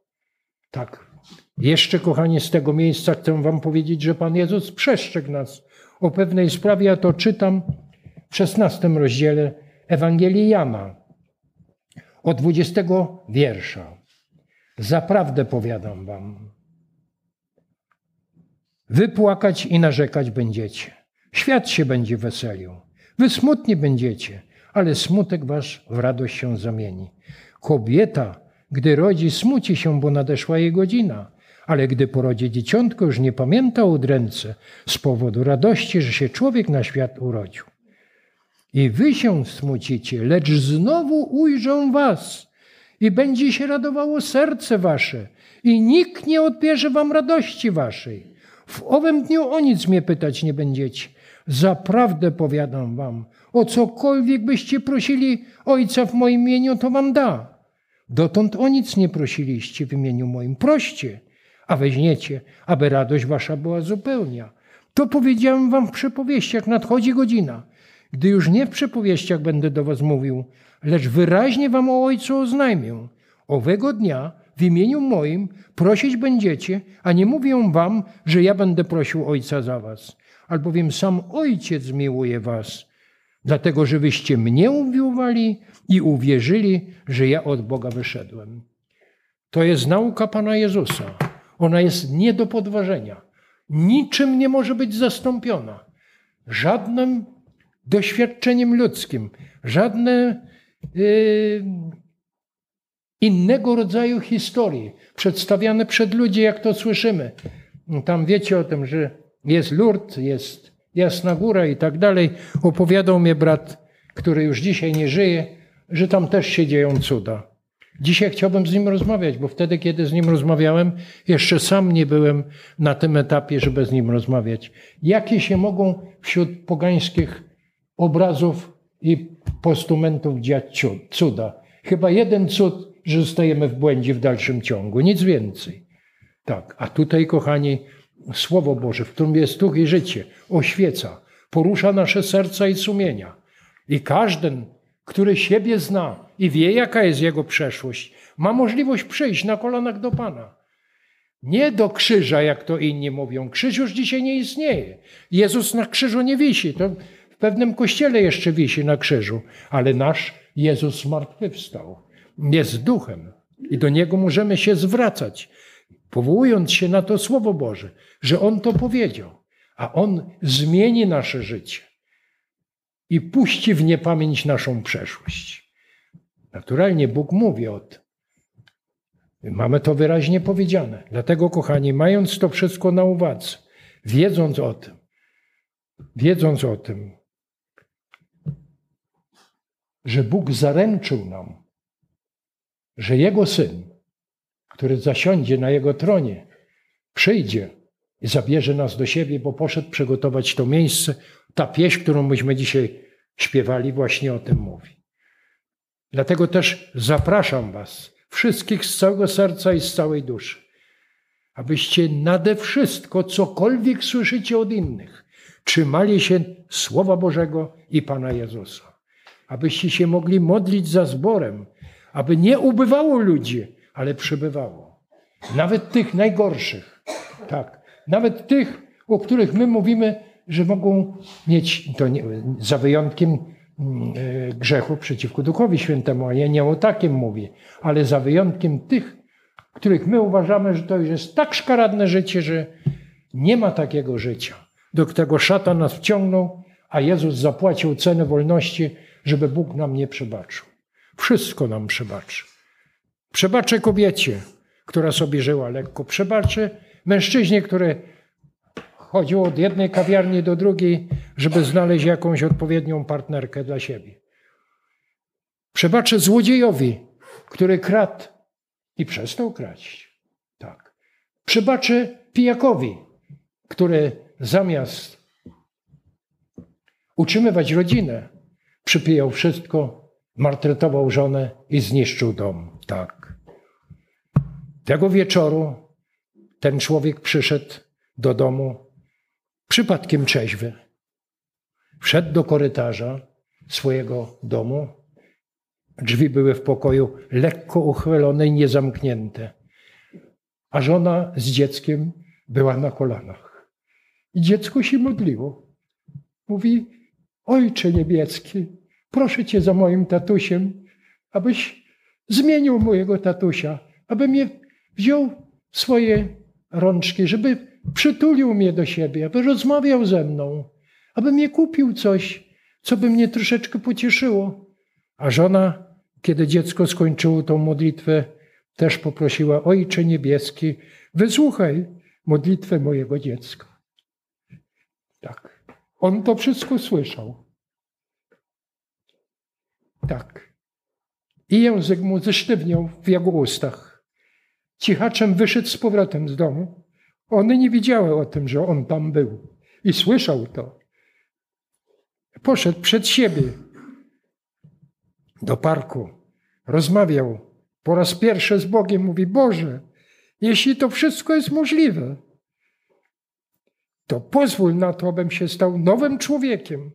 Tak. Jeszcze, kochani, z tego miejsca chcę Wam powiedzieć, że Pan Jezus przestrzegł nas o pewnej sprawie. Ja to czytam w 16 rozdziale Ewangelii Jana, od 20 wiersza. Zaprawdę powiadam Wam, wy płakać i narzekać będziecie. Świat się będzie weselił. Wy smutni będziecie, ale smutek wasz w radość się zamieni. Kobieta, gdy rodzi, smuci się, bo nadeszła jej godzina, ale gdy porodzi dzieciątko, już nie pamięta o dręce z powodu radości, że się człowiek na świat urodził. I wy się smucicie, lecz znowu ujrzą was i będzie się radowało serce wasze i nikt nie odbierze wam radości waszej. W owym dniu o nic mnie pytać nie będziecie. Zaprawdę powiadam wam, o cokolwiek byście prosili Ojca w moim imieniu, to wam da. Dotąd o nic nie prosiliście w imieniu moim. Proście, a weźmiecie, aby radość wasza była zupełnia. To powiedziałem wam w przypowieściach, nadchodzi godzina, gdy już nie w przypowieściach będę do was mówił, lecz wyraźnie wam o Ojcu oznajmię. Owego dnia w imieniu moim prosić będziecie, a nie mówię wam, że ja będę prosił Ojca za was, albowiem sam Ojciec miłuje was, dlatego że wyście mnie umiłowali i uwierzyli, że ja od Boga wyszedłem. To jest nauka Pana Jezusa. Ona jest nie do podważenia. Niczym nie może być zastąpiona. Żadnym doświadczeniem ludzkim, żadne innego rodzaju historii przedstawiane przed ludzi, jak to słyszymy. Tam wiecie o tym, że jest Lourdes, jest Jasna Góra i tak dalej. Opowiadał mnie brat, który już dzisiaj nie żyje, że tam też się dzieją cuda. Dzisiaj chciałbym z nim rozmawiać, bo wtedy, kiedy z nim rozmawiałem, jeszcze sam nie byłem na tym etapie, żeby z nim rozmawiać. Jakie się mogą wśród pogańskich obrazów i postumentów dziać cuda? Chyba jeden cud, że zostajemy w błędzie w dalszym ciągu, nic więcej. Tak, a tutaj, kochani, Słowo Boże, w którym jest duch i życie, oświeca, porusza nasze serca i sumienia. I każdy, który siebie zna i wie, jaka jest jego przeszłość, ma możliwość przyjść na kolanach do Pana. Nie do krzyża, jak to inni mówią. Krzyż już dzisiaj nie istnieje. Jezus na krzyżu nie wisi. To pewnym kościele jeszcze wisi na krzyżu, ale nasz Jezus zmartwychwstał. Jest duchem i do Niego możemy się zwracać, powołując się na to Słowo Boże, że On to powiedział, a On zmieni nasze życie i puści w niepamięć naszą przeszłość. Naturalnie Bóg mówi od Mamy to wyraźnie powiedziane. Dlatego, kochani, mając to wszystko na uwadze, wiedząc o tym, wiedząc o tym, że Bóg zaręczył nam, że Jego Syn, który zasiądzie na Jego tronie, przyjdzie i zabierze nas do siebie, bo poszedł przygotować to miejsce. Ta pieśń, którą myśmy dzisiaj śpiewali, właśnie o tym mówi. Dlatego też zapraszam Was, wszystkich z całego serca i z całej duszy, abyście nade wszystko, cokolwiek słyszycie od innych, trzymali się Słowa Bożego i Pana Jezusa. Abyście się mogli modlić za zborem, aby nie ubywało ludzi, ale przybywało. Nawet tych najgorszych. Tak. Nawet tych, o których my mówimy, że mogą mieć, to nie, za wyjątkiem mm, e, grzechu przeciwko Duchowi Świętemu, a ja nie o takim mówię, ale za wyjątkiem tych, których my uważamy, że to już jest tak szkaradne życie, że nie ma takiego życia, do którego szatan nas wciągnął, a Jezus zapłacił cenę wolności, żeby Bóg nam nie przebaczył. Wszystko nam przebaczy. Przebaczę kobiecie, która sobie żyła lekko. Przebaczę mężczyźnie, który chodził od jednej kawiarni do drugiej, żeby znaleźć jakąś odpowiednią partnerkę dla siebie. Przebaczę złodziejowi, który kradł i przestał kraść. Tak. Przebaczę pijakowi, który zamiast utrzymywać rodzinę, przypijał wszystko, martretował żonę i zniszczył dom. Tak. Tego wieczoru ten człowiek przyszedł do domu przypadkiem trzeźwy. Wszedł do korytarza swojego domu. Drzwi były w pokoju lekko uchylone i niezamknięte. A żona z dzieckiem była na kolanach. I dziecko się modliło. Mówi: Ojcze niebieski, proszę cię za moim tatusiem, abyś zmienił mojego tatusia, aby mnie wziął w swoje rączki, żeby przytulił mnie do siebie, aby rozmawiał ze mną, aby mnie kupił coś, co by mnie troszeczkę pocieszyło. A żona, kiedy dziecko skończyło tą modlitwę, też poprosiła: Ojcze Niebieski, wysłuchaj modlitwę mojego dziecka. Tak. On to wszystko słyszał. Tak. I język mu zesztywniał w jego ustach. Cichaczem wyszedł z powrotem z domu. One nie wiedziały o tym, że on tam był. I słyszał to. Poszedł przed siebie do parku. Rozmawiał po raz pierwszy z Bogiem. Mówi: Boże, jeśli to wszystko jest możliwe, to pozwól na to, abym się stał nowym człowiekiem,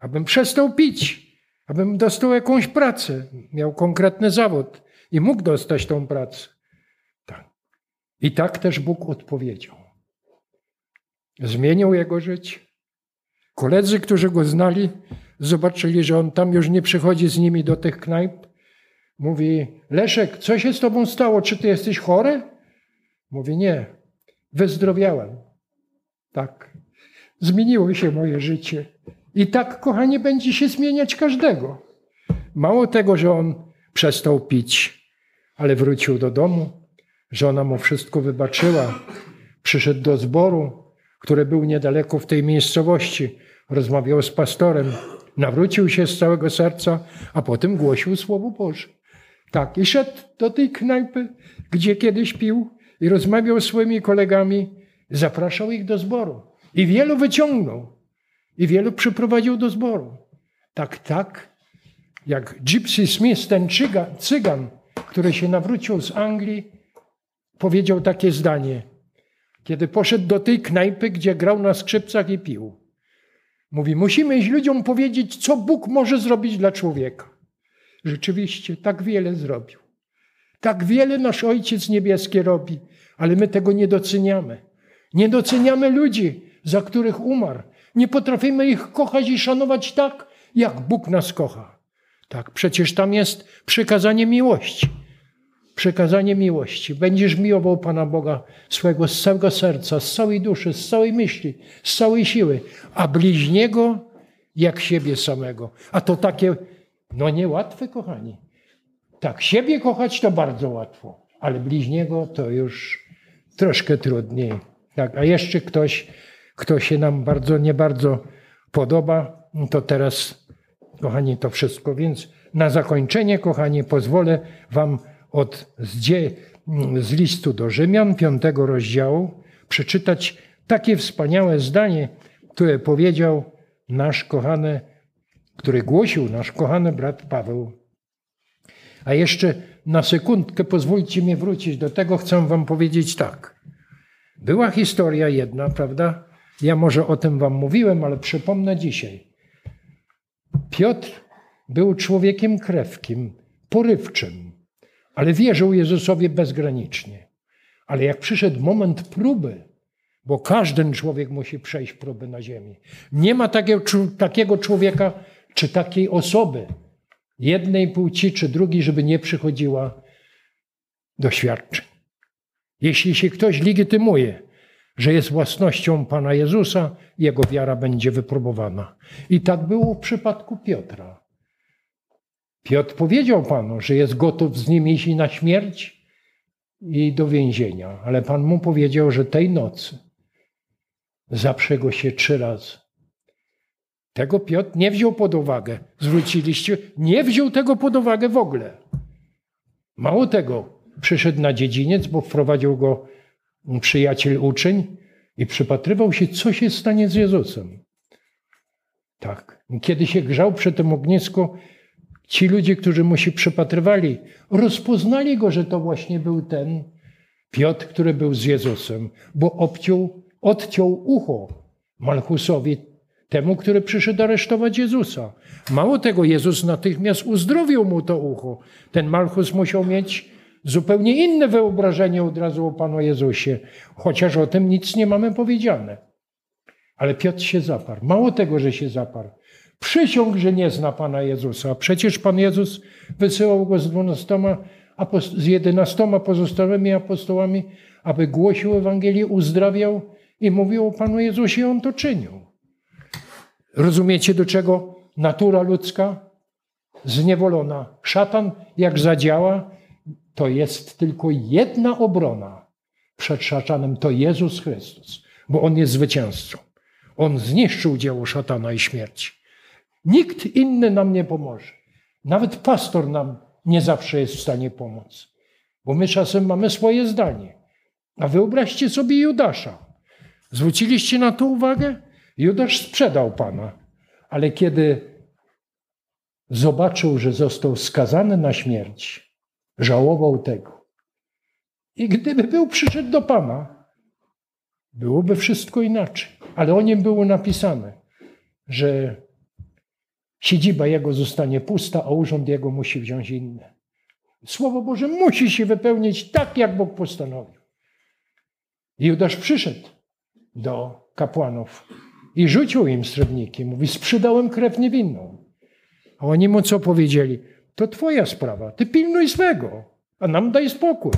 abym przestał pić, abym dostał jakąś pracę, miał konkretny zawód i mógł dostać tą pracę. Tak. I tak też Bóg odpowiedział. Zmienił jego życie. Koledzy, którzy go znali, zobaczyli, że on tam już nie przychodzi z nimi do tych knajp. Mówi: Leszek, co się z tobą stało? Czy ty jesteś chory? Mówi: Nie, wyzdrowiałem. Tak. Zmieniło się moje życie. I tak, kochanie, będzie się zmieniać każdego. Mało tego, że on przestał pić, ale wrócił do domu. Żona mu wszystko wybaczyła. Przyszedł do zboru, który był niedaleko w tej miejscowości. Rozmawiał z pastorem. Nawrócił się z całego serca, a potem głosił Słowo Boże. Tak, i szedł do tej knajpy, gdzie kiedyś pił i rozmawiał z swoimi kolegami. Zapraszał ich do zboru. I wielu wyciągnął i wielu przyprowadził do zboru. Tak, tak, jak Gypsy Smith, ten cygan, który się nawrócił z Anglii, powiedział takie zdanie, kiedy poszedł do tej knajpy, gdzie grał na skrzypcach i pił. Mówi, musimy iść ludziom powiedzieć, co Bóg może zrobić dla człowieka. Rzeczywiście, tak wiele zrobił. Tak wiele nasz Ojciec Niebieski robi, ale my tego nie doceniamy. Nie doceniamy ludzi, za których umarł, nie potrafimy ich kochać i szanować tak, jak Bóg nas kocha. Tak, przecież tam jest przykazanie miłości. Przekazanie miłości. Będziesz miłował Pana Boga swego z całego serca, z całej duszy, z całej myśli, z całej siły, a bliźniego jak siebie samego. A to takie, no niełatwe, kochani. Tak, siebie kochać to bardzo łatwo. ale bliźniego to już troszkę trudniej. Tak, a jeszcze ktoś, kto się nam bardzo, nie bardzo podoba, to teraz, kochani, to wszystko. Więc na zakończenie, kochani, pozwolę Wam od, z, z listu do Rzymian, piątego rozdziału, przeczytać takie wspaniałe zdanie, które powiedział nasz kochany, który głosił nasz kochany brat Paweł. A jeszcze na sekundkę pozwólcie mi wrócić do tego, chcę wam powiedzieć tak. Była historia jedna, prawda? Ja może o tym wam mówiłem, ale przypomnę dzisiaj. Piotr był człowiekiem krewkim, porywczym, ale wierzył Jezusowi bezgranicznie. Ale jak przyszedł moment próby, bo każdy człowiek musi przejść próby na ziemi. Nie ma takiego, takiego człowieka czy takiej osoby, jednej płci czy drugiej, żeby nie przychodziła doświadczeń. Jeśli się ktoś legitymuje, że jest własnością Pana Jezusa, jego wiara będzie wypróbowana. I tak było w przypadku Piotra. Piotr powiedział Panu, że jest gotów z nim iść na śmierć i do więzienia, ale Pan mu powiedział, że tej nocy zaprze go się trzy razy. Tego Piotr nie wziął pod uwagę. Zwróciliście, nie wziął tego pod uwagę w ogóle. Mało tego, przyszedł na dziedziniec, bo wprowadził go przyjaciel uczeń i przypatrywał się, co się stanie z Jezusem. Tak. Kiedy się grzał przy tym ognisku, ci ludzie, którzy mu się przypatrywali, rozpoznali go, że to właśnie był ten Piotr, który był z Jezusem, bo obciął, odciął ucho Malchusowi, temu, który przyszedł aresztować Jezusa. Mało tego, Jezus natychmiast uzdrowił mu to ucho. Ten Malchus musiał mieć zupełnie inne wyobrażenie od razu o Panu Jezusie, chociaż o tym nic nie mamy powiedziane. Ale Piotr się zaparł. Mało tego, że się zaparł. Przysiągł, że nie zna Pana Jezusa. Przecież Pan Jezus wysyłał go z dwunastoma, z jedenastoma pozostałymi apostołami, aby głosił Ewangelię, uzdrawiał i mówił o Panu Jezusie. On to czynił. Rozumiecie, do czego natura ludzka zniewolona? Szatan, jak zadziała, to jest tylko jedna obrona przed szatanem, to Jezus Chrystus, bo On jest zwycięzcą. On zniszczył dzieło szatana i śmierci. Nikt inny nam nie pomoże. Nawet pastor nam nie zawsze jest w stanie pomóc, bo my czasem mamy swoje zdanie. A wyobraźcie sobie Judasza. Zwróciliście na to uwagę? Judasz sprzedał Pana, ale kiedy zobaczył, że został skazany na śmierć, żałował tego. I gdyby był przyszedł do Pana, byłoby wszystko inaczej. Ale o nim było napisane, że siedziba jego zostanie pusta, a urząd jego musi wziąć inny. Słowo Boże musi się wypełnić tak, jak Bóg postanowił. Judasz przyszedł do kapłanów i rzucił im srebrniki. Mówi, sprzedałem krew niewinną. A oni mu co powiedzieli? To twoja sprawa. Ty pilnuj swego, a nam daj spokój.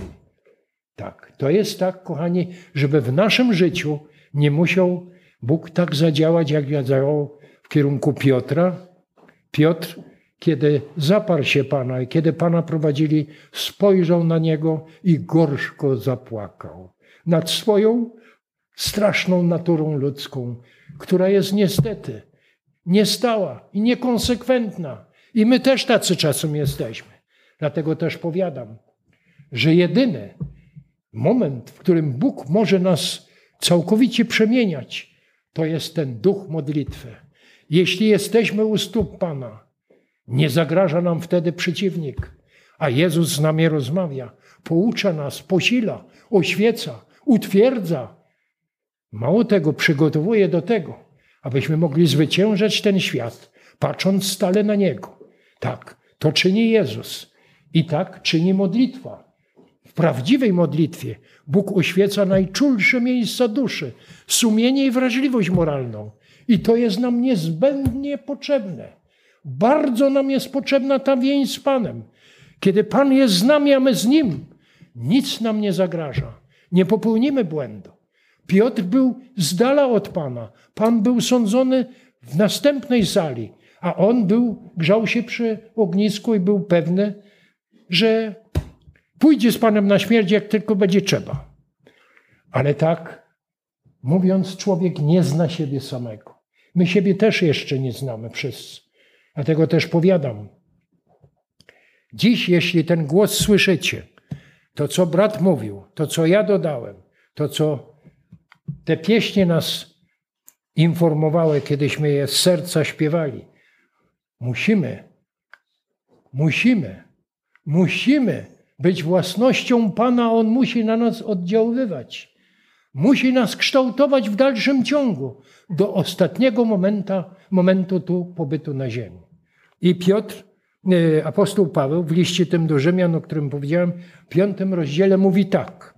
Tak, to jest tak, kochani, żeby w naszym życiu nie musiał Bóg tak zadziałać, jak zadziałał w kierunku Piotra. Piotr, kiedy zaparł się Pana i kiedy Pana prowadzili, spojrzał na Niego i gorzko zapłakał nad swoją straszną naturą ludzką, która jest niestety niestała i niekonsekwentna. I my też tacy czasem jesteśmy. Dlatego też powiadam, że jedyny moment, w którym Bóg może nas całkowicie przemieniać, to jest ten duch modlitwy. Jeśli jesteśmy u stóp Pana, nie zagraża nam wtedy przeciwnik, a Jezus z nami rozmawia, poucza nas, posila, oświeca, utwierdza. Mało tego, przygotowuje do tego, abyśmy mogli zwyciężać ten świat, patrząc stale na Niego. Tak, to czyni Jezus. I tak czyni modlitwa. W prawdziwej modlitwie Bóg oświeca najczulsze miejsca duszy, sumienie i wrażliwość moralną. I to jest nam niezbędnie potrzebne. Bardzo nam jest potrzebna ta więź z Panem. Kiedy Pan jest z nami, a my z Nim, nic nam nie zagraża. Nie popełnimy błędu. Piotr był z dala od Pana. Pan był sądzony w następnej sali. A on był, grzał się przy ognisku i był pewny, że Pójdzie z Panem na śmierć, jak tylko będzie trzeba. Ale tak, mówiąc, człowiek nie zna siebie samego. My siebie też jeszcze nie znamy wszyscy. Dlatego też powiadam. Dziś, jeśli ten głos słyszycie, to co brat mówił, to co ja dodałem, to co te pieśnie nas informowały, kiedyśmy je z serca śpiewali, musimy, musimy, musimy być własnością Pana, On musi na nas oddziaływać. Musi nas kształtować w dalszym ciągu do ostatniego momenta, momentu tu pobytu na ziemi. I Piotr, e, apostoł Paweł w liście tym do Rzymian, o którym powiedziałem, w piątym rozdziale mówi tak.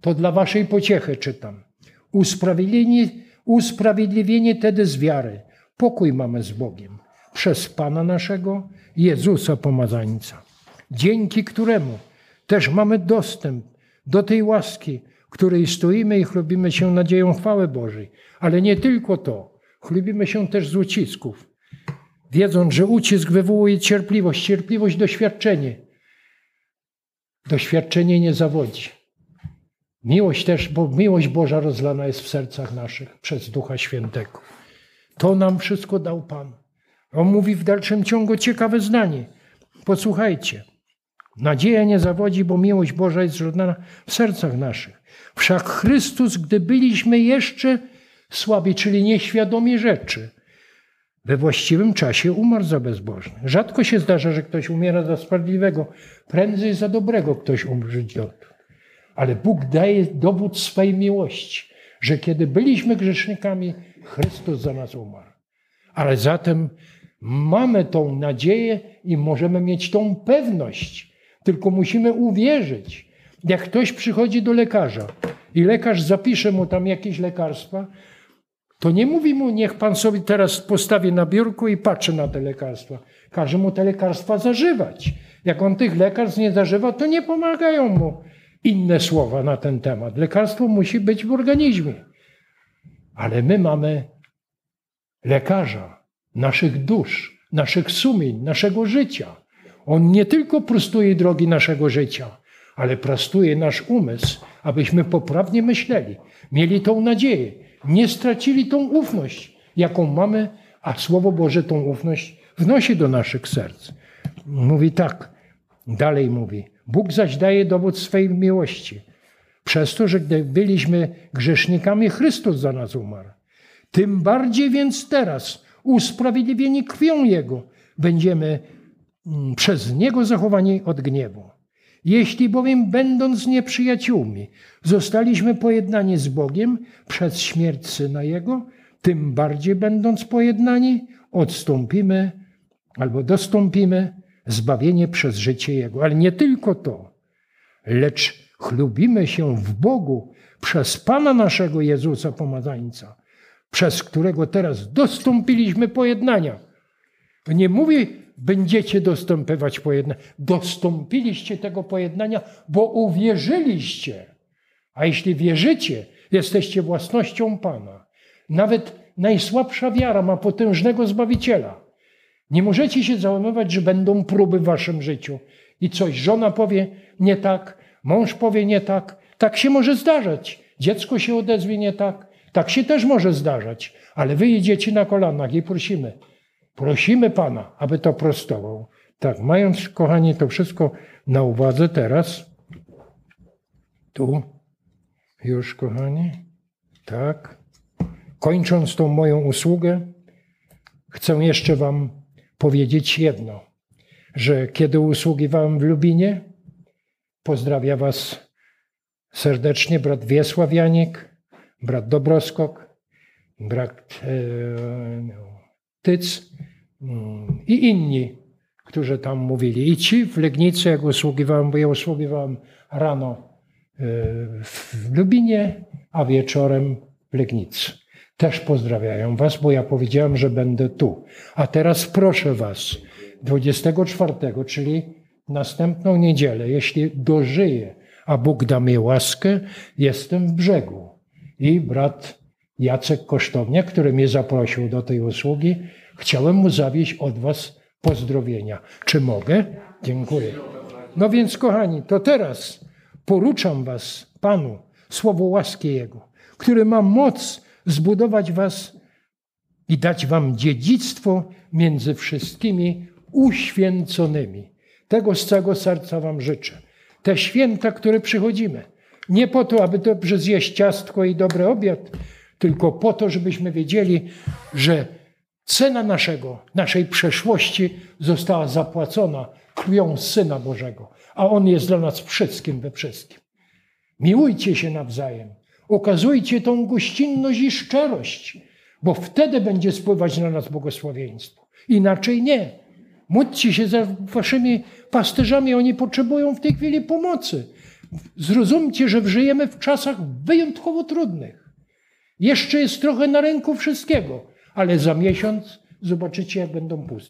To dla waszej pociechy czytam. Usprawiedliwienie, usprawiedliwienie tedy z wiary. Pokój mamy z Bogiem. Przez Pana naszego, Jezusa Pomazańca. Dzięki któremu też mamy dostęp do tej łaski, której stoimy i chlubimy się nadzieją chwały Bożej. Ale nie tylko to. Chlubimy się też z ucisków, wiedząc, że ucisk wywołuje cierpliwość, cierpliwość doświadczenie. Doświadczenie nie zawodzi. Miłość też, bo miłość Boża rozlana jest w sercach naszych przez Ducha Świętego. To nam wszystko dał Pan. On mówi w dalszym ciągu ciekawe zdanie. Posłuchajcie. Nadzieja nie zawodzi, bo miłość Boża jest rozlana w sercach naszych. Wszak Chrystus, gdy byliśmy jeszcze słabi, czyli nieświadomi rzeczy, we właściwym czasie umarł za bezbożnych. Rzadko się zdarza, że ktoś umiera za sprawiedliwego, prędzej za dobrego ktoś umrze. Ale Bóg daje dowód swej miłości, że kiedy byliśmy grzesznikami, Chrystus za nas umarł. Ale zatem mamy tą nadzieję i możemy mieć tą pewność, tylko musimy uwierzyć, jak ktoś przychodzi do lekarza i lekarz zapisze mu tam jakieś lekarstwa, to nie mówi mu, niech pan sobie teraz postawi na biurku i patrzy na te lekarstwa. Każe mu te lekarstwa zażywać. Jak on tych lekarstw nie zażywa, to nie pomagają mu inne słowa na ten temat. Lekarstwo musi być w organizmie. Ale my mamy lekarza naszych dusz, naszych sumień, naszego życia. On nie tylko prostuje drogi naszego życia, ale prostuje nasz umysł, abyśmy poprawnie myśleli, mieli tą nadzieję, nie stracili tą ufność, jaką mamy, a Słowo Boże tą ufność wnosi do naszych serc. Mówi tak, dalej mówi, Bóg zaś daje dowód swej miłości, przez to, że gdy byliśmy grzesznikami, Chrystus za nas umarł. Tym bardziej więc teraz, usprawiedliwieni krwią Jego, będziemy mm, przez Niego zachowani od gniewu. Jeśli bowiem, będąc nieprzyjaciółmi, zostaliśmy pojednani z Bogiem przez śmierć syna Jego, tym bardziej będąc pojednani, odstąpimy albo dostąpimy zbawienie przez życie Jego. Ale nie tylko to, lecz chlubimy się w Bogu przez Pana naszego Jezusa Pomazańca, przez którego teraz dostąpiliśmy pojednania. Nie mówi będziecie dostępować pojednania. Dostąpiliście tego pojednania, bo uwierzyliście. A jeśli wierzycie, jesteście własnością Pana. Nawet najsłabsza wiara ma potężnego Zbawiciela. Nie możecie się załamywać, że będą próby w waszym życiu i coś żona powie nie tak, mąż powie nie tak. Tak się może zdarzać. Dziecko się odezwie nie tak. Tak się też może zdarzać. Ale wy idziecie na kolanach i prosimy, Prosimy Pana, aby to prostował. Tak, mając, kochani, to wszystko na uwadze teraz, tu, już, kochani, tak, kończąc tą moją usługę, chcę jeszcze Wam powiedzieć jedno, że kiedy usługiwałem w Lubinie, pozdrawia Was serdecznie brat Wiesław Janik, brat Dobroskok, brat e, no, Tyc, i inni, którzy tam mówili. I ci w Legnicy, jak usługiwałem, bo ja usługiwałem rano e, w Lubinie, a wieczorem w Legnicy. Też pozdrawiają Was, bo ja powiedziałem, że będę tu. A teraz proszę Was, 24, czyli następną niedzielę, jeśli dożyję, a Bóg da mi łaskę, jestem w brzegu. I brat Jacek Kosztownia, który mnie zaprosił do tej usługi, Chciałem mu zawieść od Was pozdrowienia. Czy mogę? Dziękuję. No więc, kochani, to teraz poruczam was Panu, słowo łaski Jego, który ma moc zbudować was i dać wam dziedzictwo między wszystkimi uświęconymi. Tego z całego serca wam życzę. Te święta, które przychodzimy, nie po to, aby dobrze zjeść ciastko i dobry obiad, tylko po to, żebyśmy wiedzieli, że cena naszego, naszej przeszłości została zapłacona krwią Syna Bożego, a On jest dla nas wszystkim we wszystkim. Miłujcie się nawzajem, okazujcie tą gościnność i szczerość, bo wtedy będzie spływać na nas błogosławieństwo. Inaczej nie. Módlcie się za waszymi pasterzami, oni potrzebują w tej chwili pomocy. Zrozumcie, że żyjemy w czasach wyjątkowo trudnych. Jeszcze jest trochę na rynku wszystkiego, ale za miesiąc zobaczycie, jak będą puste.